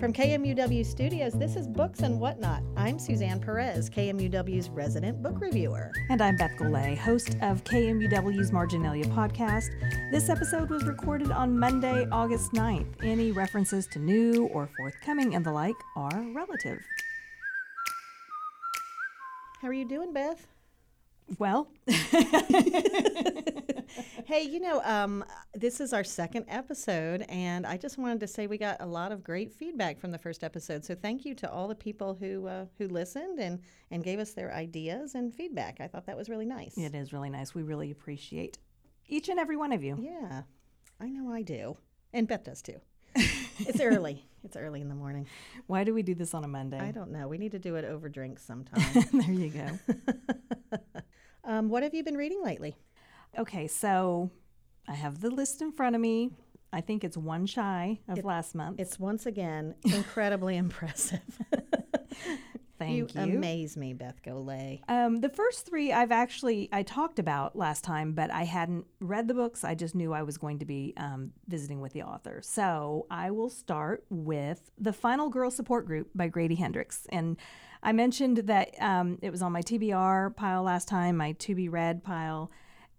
From KMUW Studios, this is Books and Whatnot. I'm Suzanne Perez, KMUW's resident book reviewer. And I'm Beth Golay, host of KMUW's Marginalia podcast. This episode was recorded on Monday, August 9th. Any references to new or forthcoming and the like are relative. How are you doing, Beth? Well, hey, you know, um, this is our second episode, and I just wanted to say we got a lot of great feedback from the first episode. So thank you to all the people who uh, who listened and and gave us their ideas and feedback. I thought that was really nice. it is really nice. We really appreciate each and every one of you. Yeah, I know I do, and Beth does too. it's early. It's early in the morning. Why do we do this on a Monday? I don't know. We need to do it over drinks sometime. there you go. Um, what have you been reading lately? Okay, so I have the list in front of me. I think it's one shy of It- last month. It's once again incredibly impressive. Thank you. You amaze me, Beth Golay. Um, the first three I've actually I talked about last time, but I hadn't read the books. I just knew I was going to be um, visiting with the author. So I will start with the Final Girl Support Group by Grady Hendrix, and I mentioned that um, it was on my TBR pile last time, my to be read pile.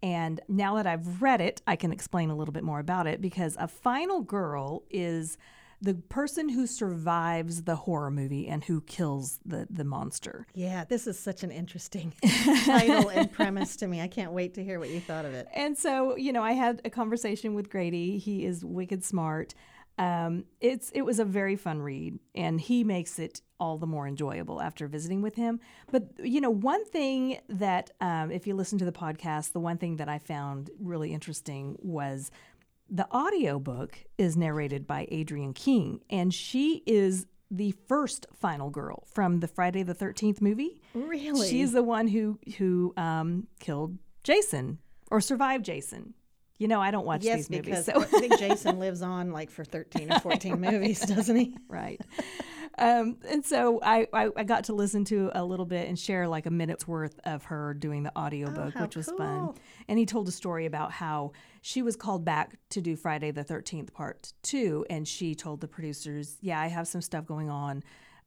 And now that I've read it, I can explain a little bit more about it because a final girl is the person who survives the horror movie and who kills the, the monster. Yeah, this is such an interesting title and premise to me. I can't wait to hear what you thought of it. And so, you know, I had a conversation with Grady. He is wicked smart. Um, it's it was a very fun read, and he makes it all the more enjoyable after visiting with him. But you know, one thing that um, if you listen to the podcast, the one thing that I found really interesting was the audiobook is narrated by Adrienne King, and she is the first final girl from the Friday the Thirteenth movie. Really? She's the one who who um, killed Jason or survived Jason. You know, I don't watch yes, these movies, because so I think Jason lives on like for 13 or 14 movies, doesn't he? right. Um, and so I, I I got to listen to a little bit and share like a minute's worth of her doing the audiobook, Oh, which was fun. And he told a story about how she was called back to do Friday the 13th part 2 and she told the producers, "Yeah, I have some stuff going on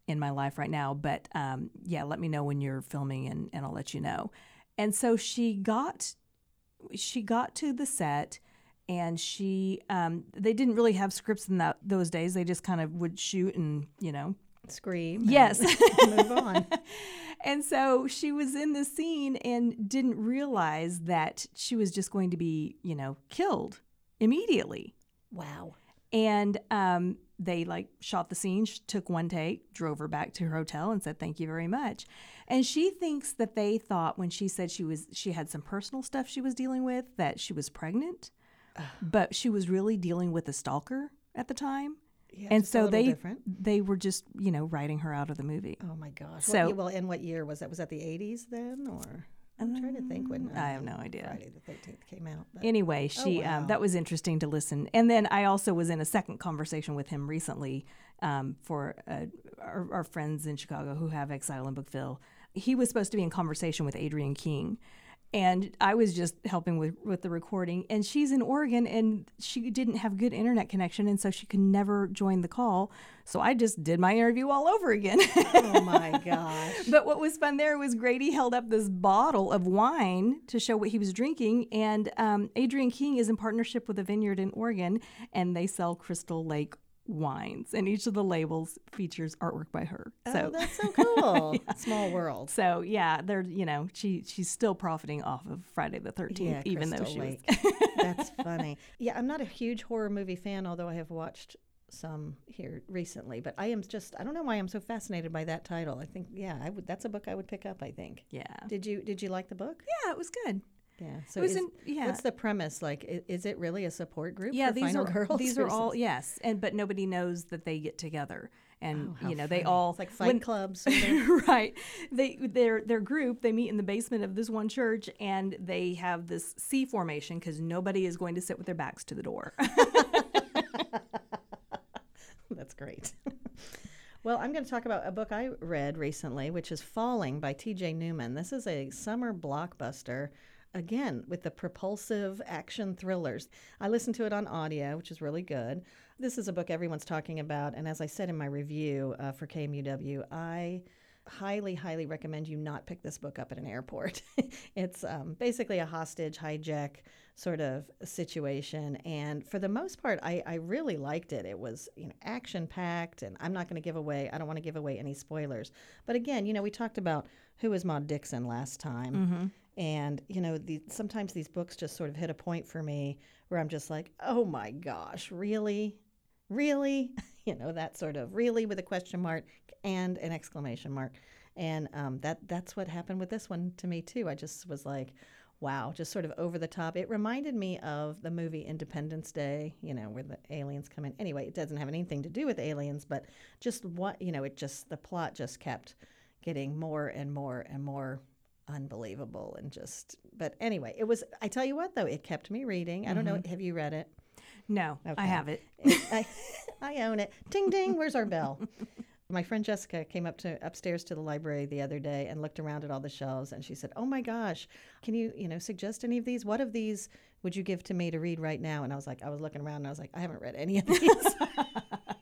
in my life right now, but um, yeah, let me know when you're filming and, and I'll let you know." And so she got she got to the set and she um, they didn't really have scripts in that those days they just kind of would shoot and you know Scream. and yes move on. and so she was in the scene and didn't realize that she was just going to be you know killed immediately Wow. And um, they like shot the scene took one take drove her back to her hotel and said thank you very much and she thinks that they thought when she said she was she had some personal stuff she was dealing with that she was pregnant but she was really dealing with a stalker at the time Yeah, and so they different. they were just you know writing her out of the movie Oh my gosh. So- what, well, in what year was that? Was that the 80s then, or I'm trying to think when I have um, no idea. Friday the 13th came out. but- Anyway, she wow. um, that was interesting to listen. And then I also was in a second conversation with him recently um, for uh, our, our friends in Chicago who have Exile in Bookville. He was supposed to be in conversation with Adrienne King. And I was just helping with, with the recording. And she's in Oregon and she didn't have good internet connection. And so she could never join the call. So I just did my interview all over again. oh my gosh. But what was fun there was Grady held up this bottle of wine to show what he was drinking. And um, Adrienne King is in partnership with a vineyard in Oregon, and they sell Crystal Lake wines. And each of the labels features artwork by her. oh, So, that's so cool. Small world. so yeah, they're you know she she's still profiting off of Friday the Thirteenth, Yeah, even though she Lake. was. That's funny. Yeah, I'm not a huge horror movie fan, although I have watched some here recently. But I am just I don't know why I'm so fascinated by that title. I think yeah, I would that's a book I would pick up, I think. yeah, Did you did you like the book? yeah, it was good. Yeah. So is, yeah. what's the premise? Like is it really a support group Yeah, for these are girls? these are all yes, and but nobody knows that they get together, and Oh, you know they all It's like Fight when- Club. sort of. right. They their their group they meet in the basement of this one church and they have this C formation because nobody is going to sit with their backs to the door. That's great. well, I'm going to talk about a book I read recently, which is Falling by T.J. Newman. This is a summer blockbuster. Again with the propulsive action thrillers. I listened to it on audio, which is really good. This is a book everyone's talking about, and as I said in my review uh, for KMUW, I highly, highly recommend you not pick this book up at an airport. it's um, basically a hostage hijack sort of situation, and for the most part, I, I really liked it. It was you know action packed, and I'm not going to give away. I don't want to give away any spoilers. But again, you know, we talked about who is Maud Dixon last time. Mm-hmm. And you know, the, sometimes these books just sort of hit a point for me where I'm just like, "Oh my gosh, really, really?" you know, that sort of really with a question mark and an exclamation mark. And um, that that's what happened with this one to me too. I just was like, "Wow!" Just sort of over the top. It reminded me of the movie Independence Day. You know, where the aliens come in. Anyway, it doesn't have anything to do with aliens, but just what you know, it just the plot just kept getting more and more and more unbelievable and just but anyway it was i tell you what though it kept me reading. I don't know mm-hmm. have you read it? No, I have it. I, I own it. Ding ding where's our bell? My friend jessica came up to upstairs to the library the other day and looked around at all the shelves and she said oh my gosh can you you know suggest any of these? What of these would you give to me to read right now? And i was like i was looking around and i was like i haven't read any of these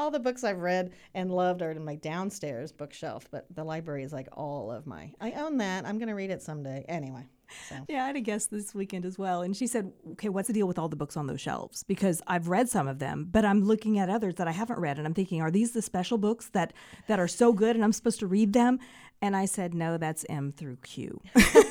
all the books I've read and loved are in my downstairs bookshelf, but the library is like all of my. I own that. I'm going to read it someday. Anyway, so Yeah, I had a guest this weekend as well. And she said, Okay, what's the deal with all the books on those shelves? Because I've read some of them, but I'm looking at others that I haven't read. And I'm thinking, Are these the special books that, that are so good and I'm supposed to read them? And I said, No, that's M through Q.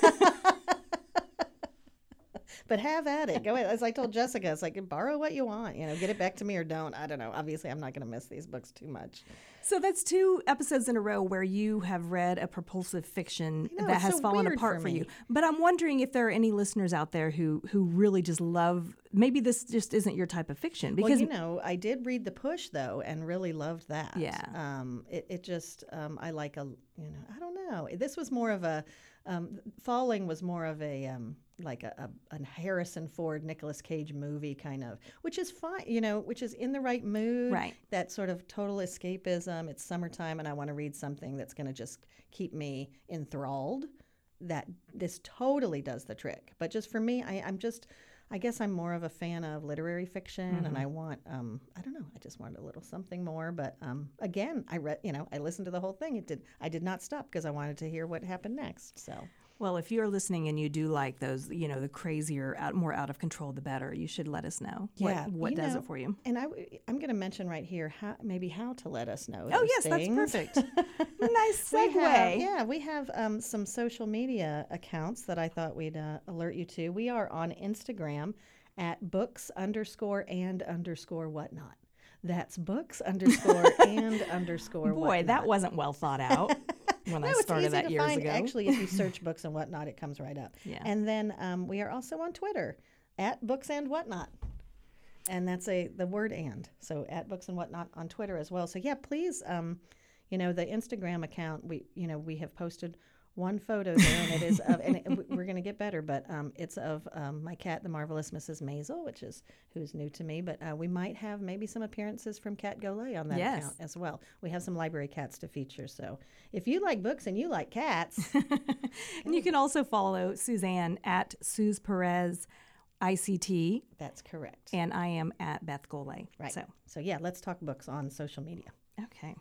but have at it. Go ahead. As I told Jessica, it's like borrow what you want. You know, get it back to me or don't. I don't know. Obviously, I'm not going to miss these books too much. So that's two episodes in a row where you have read a propulsive fiction know, that has so fallen apart for for, you. But I'm wondering if there are any listeners out there who who really just love maybe this just isn't your type of fiction Well, because you know, I did read The Push though, and really loved that. Yeah. Um, it, it just, um, I like a, you know, I don't know. This was more of a, um, Falling was more of a, um, like a, a, a Harrison Ford, Nicolas Cage movie kind of, which is fine, you know, which is in the right mood. Right. That sort of total escapism. It's summertime, and I want to read something that's going to just keep me enthralled. That this totally does the trick. But just for me, I, I'm just, I guess I'm more of a fan of literary fiction, and I want, um, I don't know, I just wanted a little something more. But um, again, I read, you know, I listened to the whole thing. It did, I did not stop because I wanted to hear what happened next. So Well, if you're listening and you do like those, you know, the crazier, out, more out of control, the better. You should let us know Yeah, what you does know, it for you. And I, I'm going to mention right here how maybe how to let us know. Oh, yes, that's perfect. nice We segue. have- yeah, we have um, some social media accounts that I thought we'd uh, alert you to. We are on Instagram at books underscore and underscore whatnot. That's books underscore and underscore Boy, whatnot. that wasn't well thought out when No, I it's started easy that to years find. ago. Actually, if you search books and whatnot, it comes right up. Yeah. And then um, we are also on Twitter at books and whatnot. And that's a the word and. So at books and whatnot on Twitter as well. So yeah, please, um, you know, the Instagram account, we you know, we have posted one photo there and it is of and it, we're going to get better but um, it's of um, my cat the marvelous mrs maisel which is who's new to me but uh, we might have maybe some appearances from cat golay on that Yes. account as well we have some library cats to feature so if you like books and you like cats and you can also follow Suzanne at Suze Perez ICT, that's correct and I am at Beth Golay. right So, so yeah let's talk books on social media okay.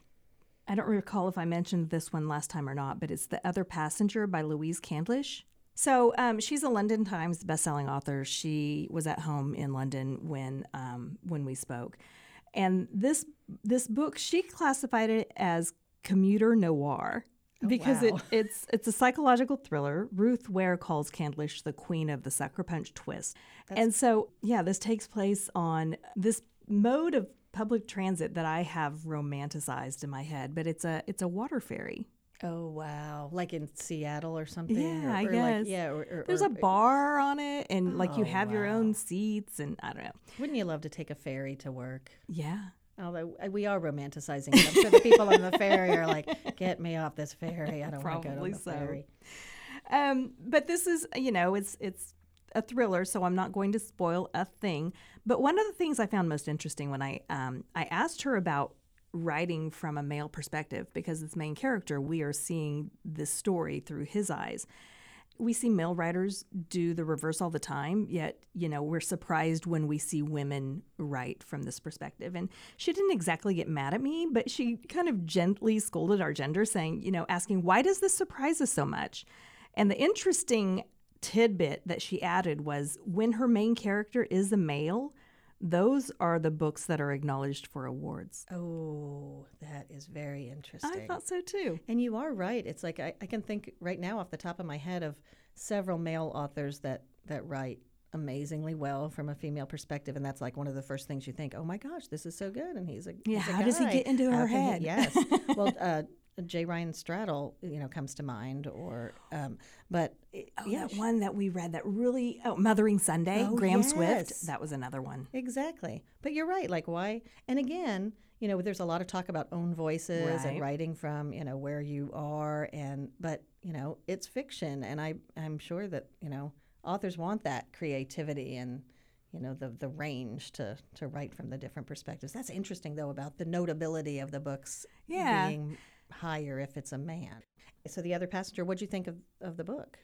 I don't recall if I mentioned this one last time or not, but it's The Other Passenger by Louise Candlish. So um, she's a London Times bestselling author. She was at home in London when um, when we spoke, and this this book she classified it as commuter noir because wow. it, it's it's a psychological thriller. Ruth Ware calls Candlish the queen of the sucker punch twist, and so yeah, this takes place on this mode of public transit that I have romanticized in my head, but it's a it's a water ferry. oh wow like in seattle or something Yeah, or, I or guess. like, yeah or, There's a bar on it, and like you Oh, have your own seats, and I don't know. wouldn't you love to take a ferry to work Yeah. Although uh, we are romanticizing it, I'm sure the people on the ferry are like, "Get me off this ferry! I don't want to go to the so. ferry." Um, but this is, you know, it's it's a thriller, so I'm not going to spoil a thing. But one of the things I found most interesting when I um, I asked her about writing from a male perspective, because this main character, we are seeing this story through his eyes. we see male writers do the reverse all the time, yet, you know, we're surprised when we see women write from this perspective. And she didn't exactly get mad at me, but she kind of gently scolded our gender, saying, you know, asking, why does this surprise us so much? And the interesting tidbit that she added was when her main character is a male, those are the books that are acknowledged for awards. Oh, that is very interesting. I thought so too. And you are right. It's like I, I can think right now off the top of my head of several male authors that that write amazingly well from a female perspective, and that's like one of the first things you think. Oh my gosh, this is so good, and he's a Yeah, he's a how does he get into How her can he-" head? yes. well, uh, J. Ryan Stradal, you know, comes to mind, or um, but it- Oh, yeah, that one that we read that really oh Mothering Sunday, Oh, Graham yes. Swift. That was another one. Exactly. But you're right. Like, why? And again, you know, there's a lot of talk about own voices and writing from, you know, where you are. And, but, you know, it's fiction. And I, I'm sure that, you know, authors want that creativity and, you know, the, the range to, to write from the different perspectives. That's interesting, though, about the notability of the books Yeah. being higher if it's a man. So, the other passenger, what'd you think of, of the book?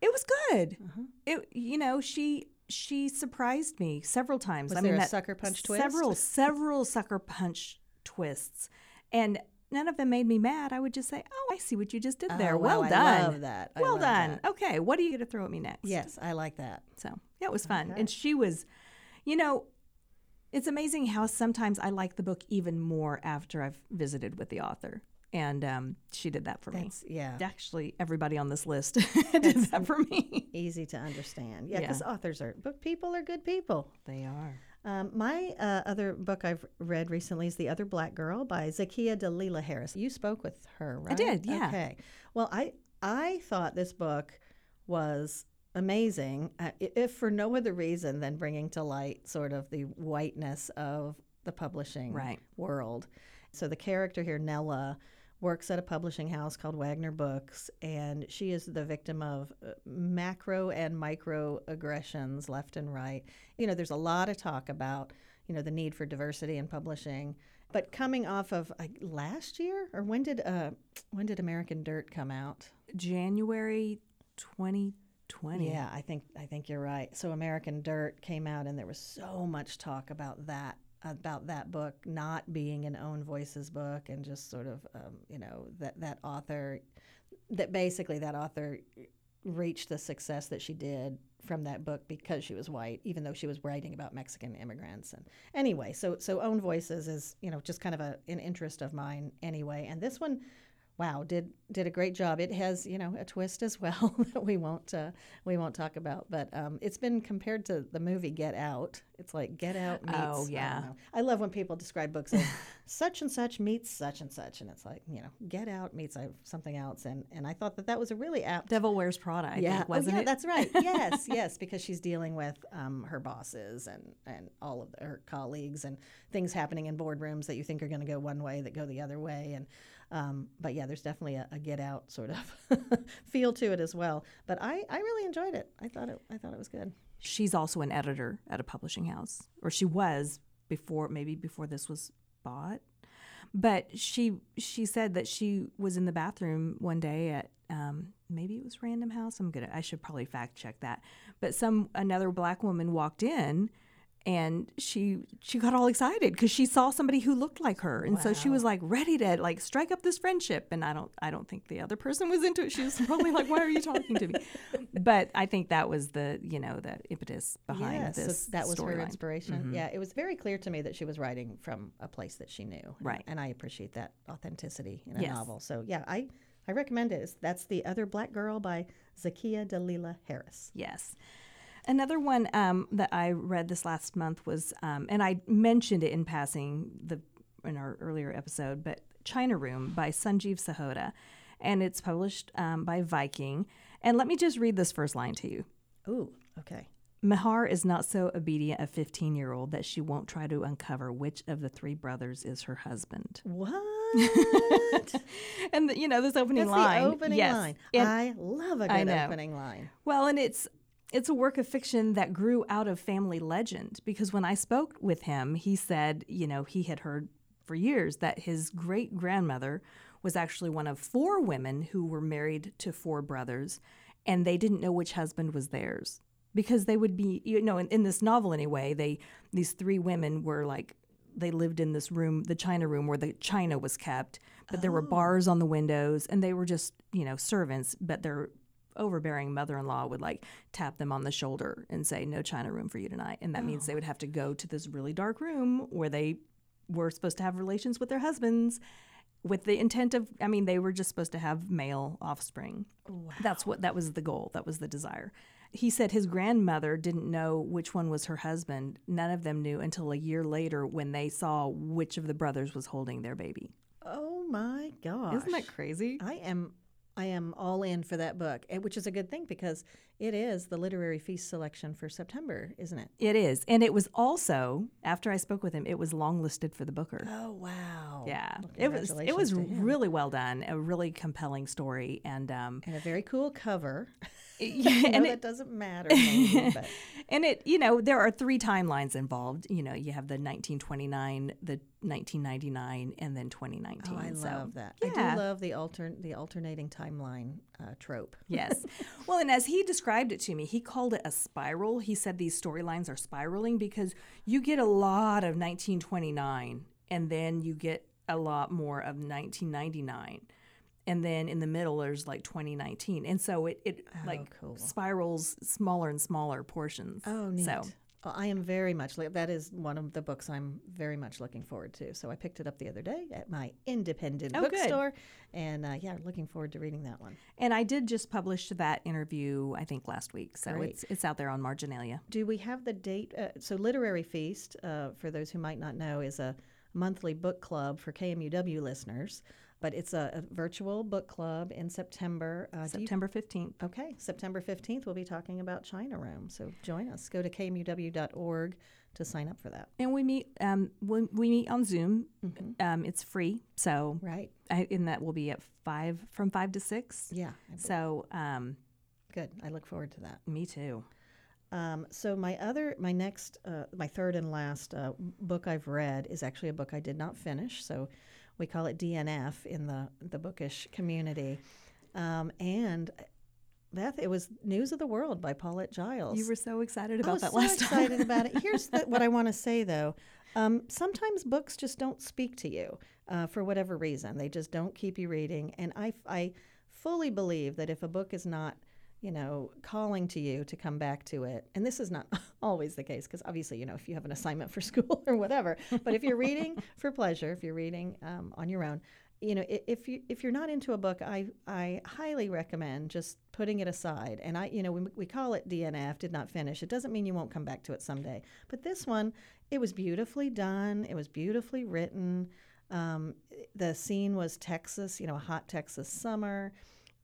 It was good. Uh-huh. It you know she she surprised me several times. Was I there mean a that- sucker punch twist? Several several sucker punch twists, and none of them made me mad. I would just say, "Oh, I see what you just did there. Oh, well done. I love that. I well love done. that. Okay, what are you going to throw at me next?" Yes, I like that. So yeah, it was fun. Okay. And she was, you know, it's amazing how sometimes I like the book even more after I've visited with the author. And um, she did that for me. Yeah. Actually, everybody on this list did that for me. easy to understand. Yeah, Yeah. because authors are book people are good people. They are. Um, my uh, other book I've read recently is The Other Black Girl by Zakia Dalila Harris. You spoke with her, right? I did, yeah. Okay. Well, I I thought this book was amazing, uh, if for no other reason than bringing to light sort of the whiteness of the publishing Right. world. So the character here, Nella, works at a publishing house called Wagner Books, and she is the victim of uh, macro and micro aggressions left and right. You know, there's a lot of talk about, you know, the need for diversity in publishing. But coming off of like, last year, or when did uh, when did American Dirt come out? January 2020. Yeah, I think I think you're right. So American Dirt came out, and there was so much talk about that about that book not being an own voices book, and just sort of um, you know that that author that basically that author reached the success that she did from that book because she was white, even though she was writing about Mexican immigrants. And anyway, so so own voices is you know just kind of a an interest of mine anyway. And this one, wow, did did a great job. It has you know a twist as well that we won't uh, we won't talk about, but um, it's been compared to the movie Get Out. It's like Get Out meets. Oh, I yeah. don't. I love when people describe books as such and such meets such and such, and it's like you know Get Out meets uh, something else. And and I thought that that was a really apt Devil Wears Prada, I yeah, think, wasn't oh, yeah, it? that's right. Yes, yes, because she's dealing with um, her bosses and and all of her colleagues and things happening in boardrooms that you think are going to go one way that go the other way. And um, but yeah, there's definitely a, a get out sort of feel to it as well. But I I really enjoyed it. I thought it I thought it was good. She's also an editor at a publishing house, or she was before, maybe before this was bought. But she she said that she was in the bathroom one day at um, maybe it was Random House. I'm gonna I should probably fact check that. But some another black woman walked in, and she she got all excited because she saw somebody who looked like her, and so she was like ready to like strike up this friendship. And I don't I don't think the other person was into it. She was probably like, "Why are you talking to me?" But I think that was the you know the impetus behind Yes, so this. that was her storyline. Mm-hmm. inspiration. Yeah, it was very clear to me that she was writing from a place that she knew. Right. And I appreciate that authenticity in a Yes. novel. So yeah, I I recommend it. It's- That's the other black girl by Zakia Dalila Harris. Yes. Another one um, that I read this last month was, um, and I mentioned it in passing the in our earlier episode, but China Room by Sanjeev Sahota, and it's published um, by Viking. And let me just read this first line to you. Ooh, okay. Mehar is not so obedient a 15 year old that she won't try to uncover which of the three brothers is her husband. What? And, the, you know, this opening That's line. the opening yes. line. And- I love a good opening line. Well, and it's it's a work of fiction that grew out of family legend because when I spoke with him, he said, you know, he had heard for years that his great grandmother was actually one of four women who were married to four brothers and they didn't know which husband was theirs. Because they would be you know in, in this novel anyway they these three women were like they lived in this room the china room where the china was kept but there were oh. bars on the windows and they were just you know servants but their overbearing mother-in-law would like tap them on the shoulder and say no china room for you tonight. And that means they would have to go to this really dark room where they were supposed to have relations with their husbands with the intent of i mean they were just supposed to have male offspring. That's what that was the goal. That was the desire. He said his grandmother didn't know which one was her husband. None of them knew until a year later when they saw which of the brothers was holding their baby. Oh my gosh. isn't that crazy? I am I am all in for that book, which is a good thing because it is the literary feast selection for September, isn't it? it is and it was also after i spoke with him it was long listed for the booker Oh wow. yeah Well, it was it was congratulations to him. really well done a really compelling story and um and a very cool cover. yeah, and that it, doesn't matter, maybe, And it, you know, there are three timelines involved. You know, you have the 1929, the 1999, and then 2019. oh, I so, love that. I do love the altern the alternating timeline uh, trope. Yes. well, and as he described it to me, he called it a spiral. He said these storylines are spiraling because you get a lot of 1929 and then you get a lot more of 1999. And then in the middle, there's like 2019. And so it, it like Oh, cool. spirals smaller and smaller portions. Oh, neat. So Well, I am very much like that is one of the books I'm very much looking forward to. So I picked it up the other day at my independent Oh, good. bookstore, and uh, yeah, looking forward to reading that one. And I did just publish that interview, I think, last week. So Great. it's it's out there on Marginalia. Do we have the date? Uh, so Literary Feast, uh, for those who might not know, is a monthly book club for KMUW listeners. But it's a, a virtual book club in September. Uh, September 15th. Okay, September 15th, we'll be talking about China Room. So join us. Go to kmuw.org to sign up for that. And we meet um, we, we meet on Zoom. Um, it's free. So Right. I, and that will be at five from five to six. Yeah. So um, Good. I look forward to that. me too. Um, so my other, my next, uh, my third and last uh, book I've read is actually a book I did not finish. So we call it DNF in the the bookish community. Um, and Beth, it was News of the World by Paulette Jiles. You were so excited I about was that so last time. excited about it. Here's the, what I want to say though. Um, sometimes books just don't speak to you uh, for whatever reason. They just don't keep you reading. And I, I fully believe that if a book is not, you know, calling to you to come back to it, and this is not always the case because obviously, you know, if you have an assignment for school or whatever, but if you're reading for pleasure, if you're reading um, on your own, you know, if you if you're not into a book, I I highly recommend just putting it aside. And I, you know, we, we call it DNF, did not finish. It doesn't mean you won't come back to it someday. But this one, it was beautifully done. It was beautifully written. Um, the scene was Texas, you know, a hot Texas summer.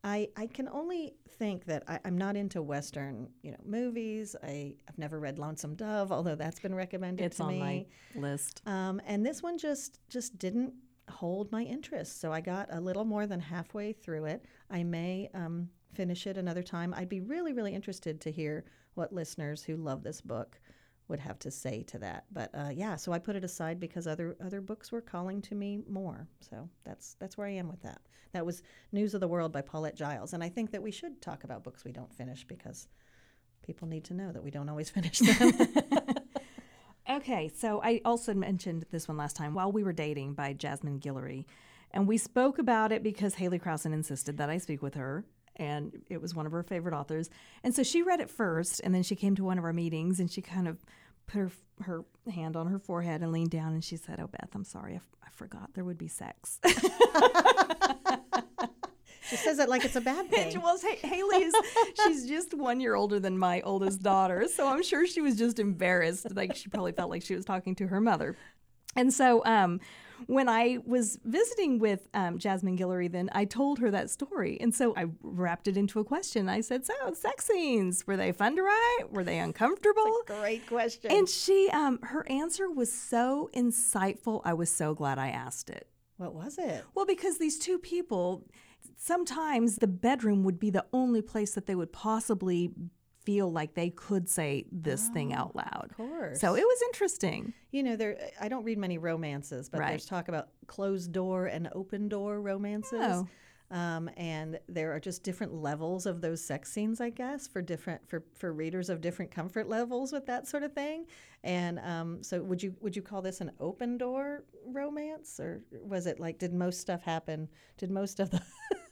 I, I can only think that I, I'm not into Western, you know, movies. I, I've never read Lonesome Dove, although that's been recommended It's to on me. my list. Um, and this one just just didn't hold my interest. So I got a little more than halfway through it. I may um, finish it another time. I'd be really really interested to hear what listeners who love this book would have to say to that. But uh, yeah, so I put it aside because other other books were calling to me more. So that's that's where I am with that. That was News of the World by Paulette Jiles, and I think that we should talk about books we don't finish because people need to know that we don't always finish them. Okay, so I also mentioned this one last time, While We Were Dating by Jasmine Guillory. And we spoke about it because Haley Krausen insisted that I speak with her, and it was one of her favorite authors. And so she read it first, and then she came to one of our meetings and she kind of put her, her hand on her forehead and leaned down and she said, Oh, Beth, I'm sorry, I, f- I forgot there would be sex. she says it like it's a bad thing. Well, Ha- Haley is she's just one year older than my oldest daughter, so I'm sure she was just embarrassed. Like she probably felt like she was talking to her mother. And so, um, when I was visiting with um, Jasmine Guillory, then I told her that story, and so I wrapped it into a question. I said, "So, sex scenes were they fun to write? Were they uncomfortable?" Great question. And she, um, her answer was so insightful. I was so glad I asked it. what was it? Well, because these two people, sometimes the bedroom would be the only place that they would possibly feel like they could say this thing out loud. Of course. So it was interesting. you know, there. I don't read many romances, but Right. there's talk about closed door and open door romances. Oh. Um, and there are just different levels of those sex scenes, I guess, for different for, for readers of different comfort levels with that sort of thing. And um, so, would you would you call this an open door romance, or was it like did most stuff happen? Did most of the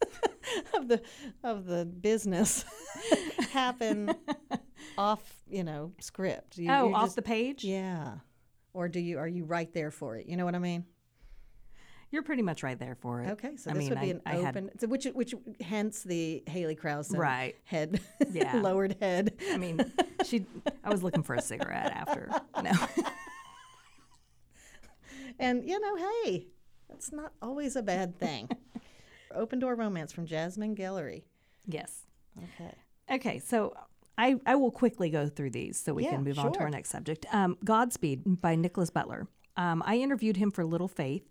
of the of the business happen off, you know, script? You, oh, off just- the page? yeah, or do you are you right there for it? You know what I mean? You're pretty much right there for it. Okay, so I this mean, would be I- an I had- open, so which which hence the Haley Krause Right. head, Yeah. lowered head. I mean, she. I was looking for a cigarette after. No. And you know, hey, that's not always a bad thing. Open door romance from Jasmine Guillory. yes. Okay. Okay, so I, I will quickly go through these so we Yeah, can move on to our next subject. Um, Godspeed by Nickolas Butler. Um, I interviewed him for Little Faith.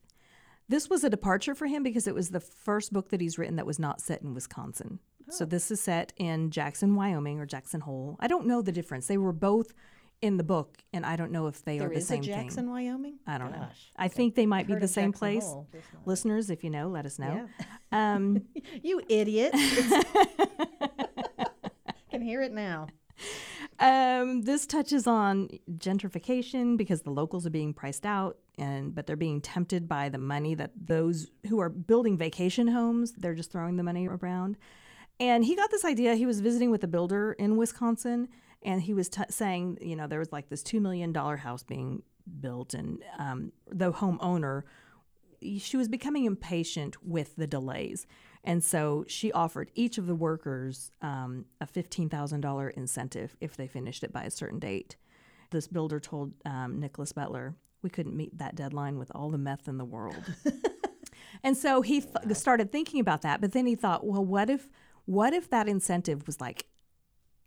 This was a departure for him because it was the first book that he's written that was not set in Wisconsin. Oh. So this is set in Jackson, Wyoming, or Jackson Hole. I don't know the difference. They were both in the book, and I don't know if they There are the is a same Jackson, thing. Wyoming. I don't know. Gosh, I think they might be the same Jackson place. Hole, Listeners, if you know, let us know. Um, You idiot! Can hear it now. Um, this touches on gentrification because the locals are being priced out, and but they're being tempted by the money that those who are building vacation homes they're just throwing the money around. And he got this idea. He was visiting with a builder in Wisconsin, and he was t- saying, you know, there was like this two million dollar house being built, and um, the homeowner she was becoming impatient with the delays. And so she offered each of the workers um, a $15,000 incentive if they finished it by a certain date. This builder told um, Nickolas Butler, we couldn't meet that deadline with all the meth in the world. and so he th- started thinking about that, but then he thought, well, what if what if that incentive was like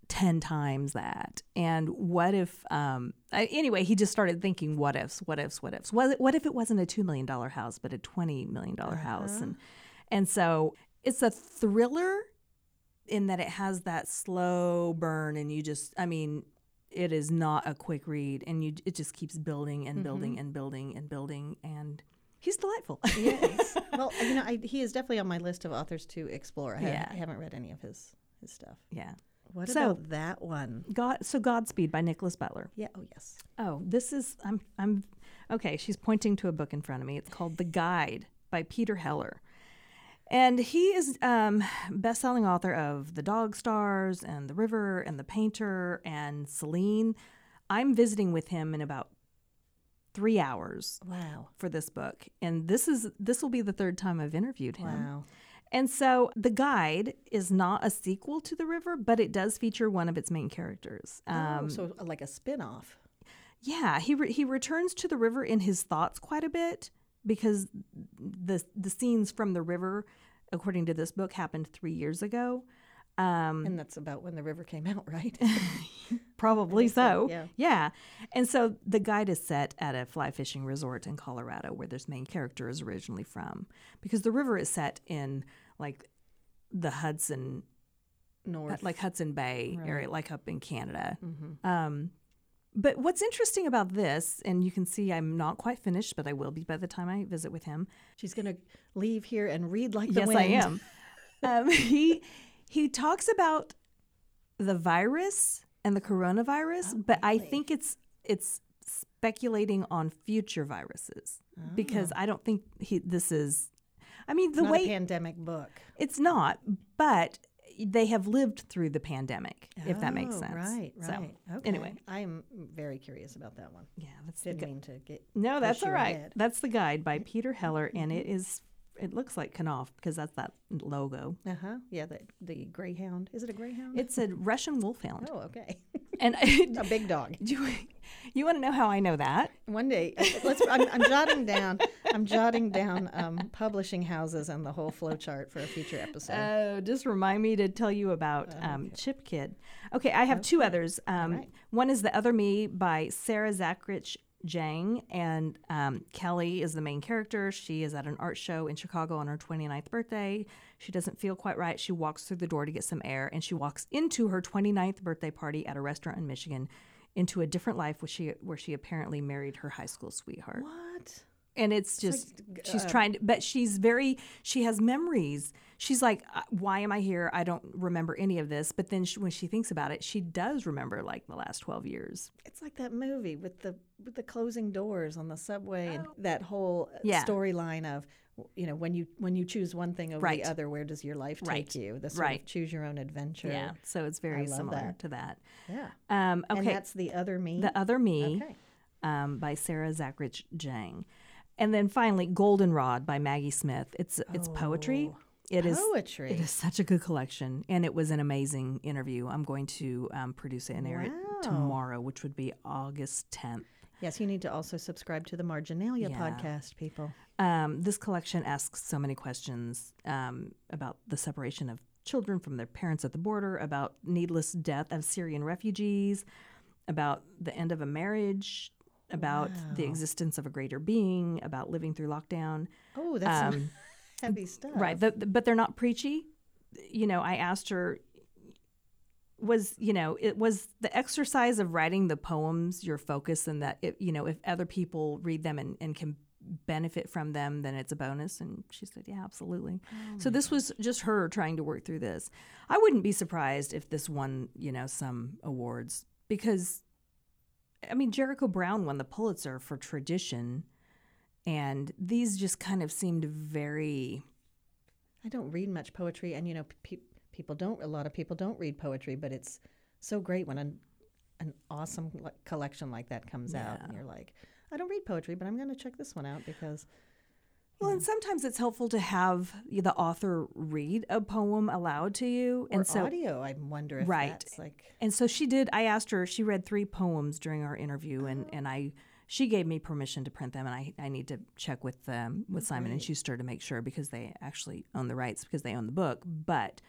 10 times that and what if um I- anyway he just started thinking what ifs what ifs what ifs what, what if it wasn't a $2 million house but a $20 million house and and so it's a thriller in that it has that slow burn and you just i mean it is not a quick read and you it just keeps building and building and building and building and he's delightful Yes. well, you know, I, he is definitely on my list of authors to explore. I, Yeah. I haven't read any of his his stuff. yeah What So- about that one? god so godspeed by nickolas butler Yeah. Oh, yes. Oh, this is I'm I'm okay. She's pointing to a book in front of me. It's called The Guide by Peter Heller, and he is um, best-selling author of The Dog Stars and The River and The Painter and Celine. I'm visiting with him in about three hours Wow. for this book, and this is this will be the third time I've interviewed him. Wow. And so the guide is not a sequel to The River, but it does feature one of its main characters. Um, oh, so like a spin-off. yeah, he re- he returns to the river in his thoughts quite a bit because the the scenes from the river, according to this book, happened three years ago. Um, And that's about when the river came out, right? probably so, so. yeah. and so the guide is set at a fly fishing resort in Colorado, where this main character is originally from, because the river is set in like the Hudson North. like Hudson Bay area, Right. Mm-hmm. like up in Canada. Um, but what's interesting about this, and you can see I'm not quite finished, but I will be by the time I visit with him. She's going to leave here and read like the yes, wind. I am. um, he he talks about the virus and the coronavirus, oh, but I think it's it's speculating on future viruses because oh. I don't think he this is. I mean, the Not way a pandemic book. it's not, but they have lived through the pandemic, if that makes Oh, sense. Right, So, right. okay. anyway. I am very curious about that one. Yeah, that's Didn't gu- mean to get. no, that's all right. That's the guide by Peter Heller, and it is. It looks like Knopf because that's that logo. Uh huh. Yeah, the the greyhound. Is it a greyhound? It's a Russian wolfhound, oh, okay. and a big dog. you, you want to know how I know that? One day, uh, let's. I'm, I'm jotting down. I'm jotting down um, publishing houses and the whole flow chart for a future episode. Oh, just remind me to tell you about um, Chip Kidd. Okay, I have two others. Um, right. One is The Other Me by Sarah Zachrich Jang, and um, Kelly is the main character. She is at an art show in Chicago on her 29th birthday. She doesn't feel quite right. She walks through the door to get some air, and she walks into her 29th birthday party at a restaurant in Michigan into a different life where she, where she apparently married her high school sweetheart what? and it's just she's trying to but she's very she has memories she's like, "Uh, "Why am I here? I don't remember any of this." But then she, when she thinks about it, she does remember like the last twelve years. It's like that movie with the with the closing doors on the subway and that whole uh, Yeah. storyline of you know when you when you choose one thing over Right. the other, where does your life take Right. you? The sort Right. of choose your own adventure. Yeah, so it's very similar that. to that. yeah. Um, And okay, that's the other me. the other me. okay. um, by Sarah Zachrich Jang. And then finally, Goldenrod by Maggie Smith. It's it's poetry. It is Poetry. it is such a good collection, and it was an amazing interview. I'm going to um, produce it and air Wow. it tomorrow, which would be August 10th. Yes, you need to also subscribe to the Marginalia Yeah. podcast, people. Um, this collection asks so many questions um, about the separation of children from their parents at the border, about needless death of Syrian refugees, about the end of a marriage, about the existence of a greater being, about living through lockdown. Oh, that's Um, heavy stuff. Right, the, the- but they're not preachy. You know, I asked her, was you know, it was the exercise of writing the poems your focus, and that it, you know, if other people read them and, and can benefit from them, then it's a bonus. And she said, yeah, absolutely. Oh so this was just her trying to work through this. I wouldn't be surprised if this won, you know, some awards because, I mean, Jericho Brown won the Pulitzer for tradition. And these just kind of seemed very I don't read much poetry, and you know, pe- people don't. A lot of people don't read poetry, but it's so great when an an awesome collection like that comes out, and you're like, I don't read poetry, but I'm going to check this one out because Well, and sometimes it's helpful to have the author read a poem aloud to you, or and so audio. I wonder if Right. that's like and so she did. I asked her. She read three poems during our interview, and oh. and I she gave me permission to print them, and I I need to check with um, with Simon and Schuster to make sure because they actually own the rights because they own the book. But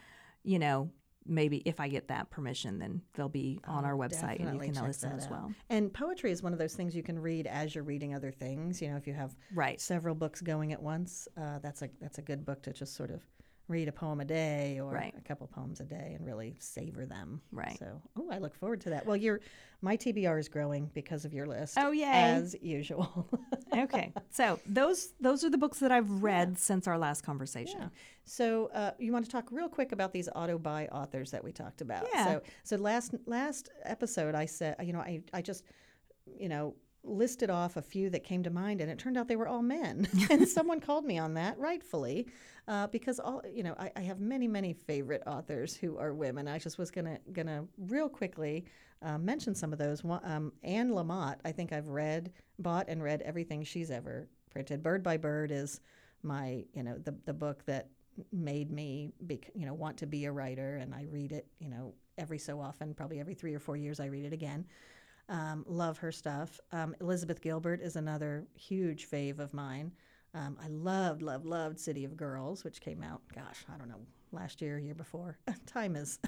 you know, maybe if I get that permission, then they'll be on our website, and you can listen as well. And poetry is one of those things you can read as you're reading other things. You know, if you have Right. several books going at once, uh, that's a that's a good book to just sort of read a poem a day or Right. a couple poems a day and really savor them. Right. So, oh, I look forward to that. Well, your my TBR is growing because of your list. Oh, yay. As usual. okay, so those those are the books that I've read since our last conversation. Yeah. So uh, you want to talk real quick about these auto buy authors that we talked about. Yeah. So so last last episode I said you know I I just you know listed off a few that came to mind and it turned out they were all men. And someone called me on that rightfully uh, because all you know I, I have many many favorite authors who are women. I just was gonna gonna real quickly uh, mention some of those. Um, anne lamott i think i've read bought and read everything she's ever printed. Bird by bird is my you know the, the book that made me bec- you know want to be a writer and i read it you know every so often probably every three or four years i read it again um, love her stuff. Um, Elizabeth Gilbert is another huge fave of mine. Um, I loved, loved, loved City of Girls, which came out, gosh, I don't know, last year, year before. Time is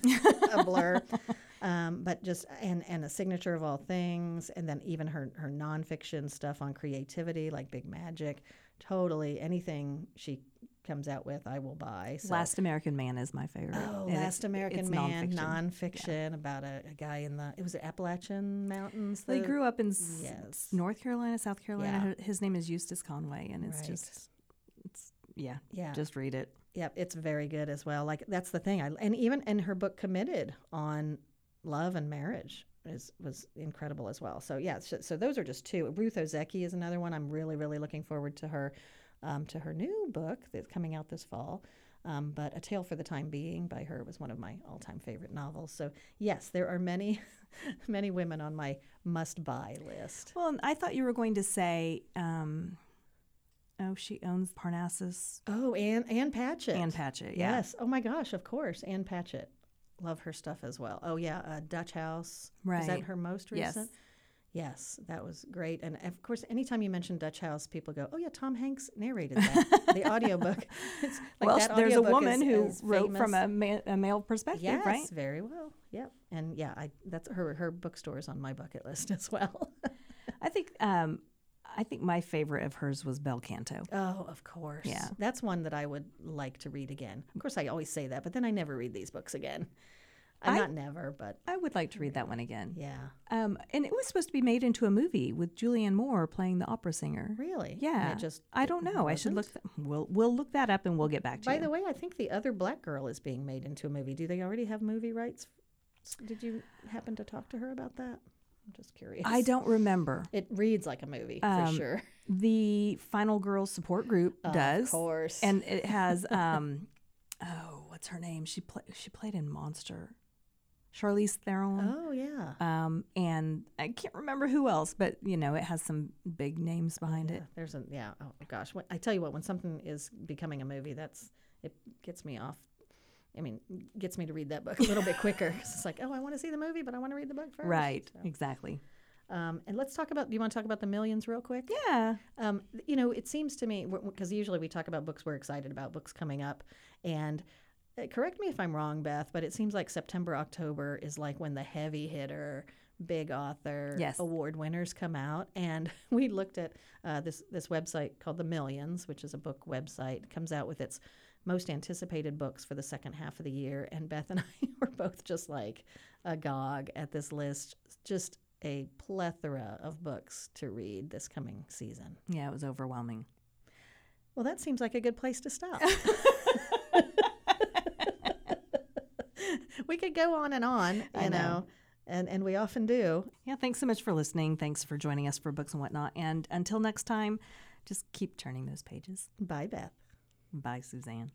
a blur. Um, but just, and, and a signature of all things. And then even her, her nonfiction stuff on creativity, like Big Magic. Totally anything she comes out with, I will buy. So. Last American Man is my favorite. Oh, and Last American Man, nonfiction. nonfiction, about a, a guy in the, it was the Appalachian Mountains. He grew up in Yes. North Carolina, South Carolina. Yeah. His name is Eustace Conway, and it's Right. just, it's yeah, Yeah. just read it. Yep, it's very good as well. Like that's the thing. I and even in her book "Committed" on love and marriage is was incredible as well. So yeah, so, so those are just two. Ruth Ozeki is another one. I'm really really looking forward to her um, to her new book that's coming out this fall. Um, but A Tale for the Time Being by her was one of my all time favorite novels. So yes, there are many many women on my must buy list. Well, I thought you were going to say, um, oh, she owns Parnassus. Oh, Anne Ann Patchett. Ann Patchett, yeah. Yes. Oh my gosh, of course, Ann Patchett. Love her stuff as well. Oh yeah, uh, Dutch House. Right. Is that her most recent? Yes, that was great. And of course, anytime you mention Dutch House, people go, "Oh yeah, Tom Hanks narrated that, the audiobook." It's like well, that there's a woman is- who is wrote from a, ma- a male perspective, Yes, right? very well. Yep. And yeah, I that's her her bookstore is on my bucket list as well. I think, um, I think my favorite of hers was Bel Canto. oh, of course. Yeah. That's one that I would like to read again. Of course, I always say that, but then I never read these books again. I'm not never, but I would like to read that one again. yeah. Um, and it was supposed to be made into a movie with Julianne Moore playing the opera singer. Really? Yeah. It just I don't know. I should look. Th- we'll we'll look that up and we'll get back to By you. By the way, I think the other black girl is being made into a movie. Do they already have movie rights? Did you happen to talk to her about that? I'm just curious. I don't remember. It reads like a movie for Um, sure. The Final Girls support group does, Of course. and it has um, oh, what's her name? She played she played in Monster. Charlize Theron. oh yeah. Um, and I can't remember who else, but you know, it has some big names behind Yeah, it. there's a yeah. Oh gosh, When- I tell you what, when something is becoming a movie, that's it gets me off. I mean, gets me to read that book a little bit quicker. 'cause it's like, oh, I want to see the movie, but I want to read the book first. Right, So, exactly. um, and let's talk about. Do you want to talk about the millions real quick? Yeah. Um, you know, it seems to me because usually we talk about books we're excited about, books coming up, and correct me if I'm wrong, Beth, but it seems like September, October is like when the heavy hitter, big author Yes. award winners come out. And we looked at uh, this this website called The Millions, which is a book website, It comes out with its most anticipated books for the second half of the year. And Beth and I were both just like agog at this list, just a plethora of books to read this coming season. Yeah, it was overwhelming. Well, that seems like a good place to stop. we could go on and on, you I know, know. and and we often do. Yeah, thanks so much for listening. Thanks for joining us for books and whatnot. And until next time, just keep turning those pages. Bye, Beth. Bye, Suzanne.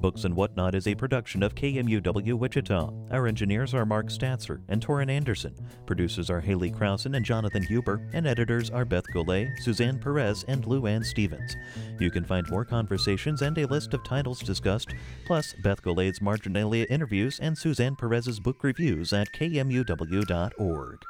Books and Whatnot is a production of KMUW Wichita. Our engineers are Mark Statzer and Torin Anderson. Producers are Haley Krausen and Jonathan Huber, and editors are Beth Golay, Suzanne Perez, and Lu Anne Stephens. You can find more conversations and a list of titles discussed, plus Beth Golay's marginalia interviews and Suzanne Perez's book reviews at kmuw.org.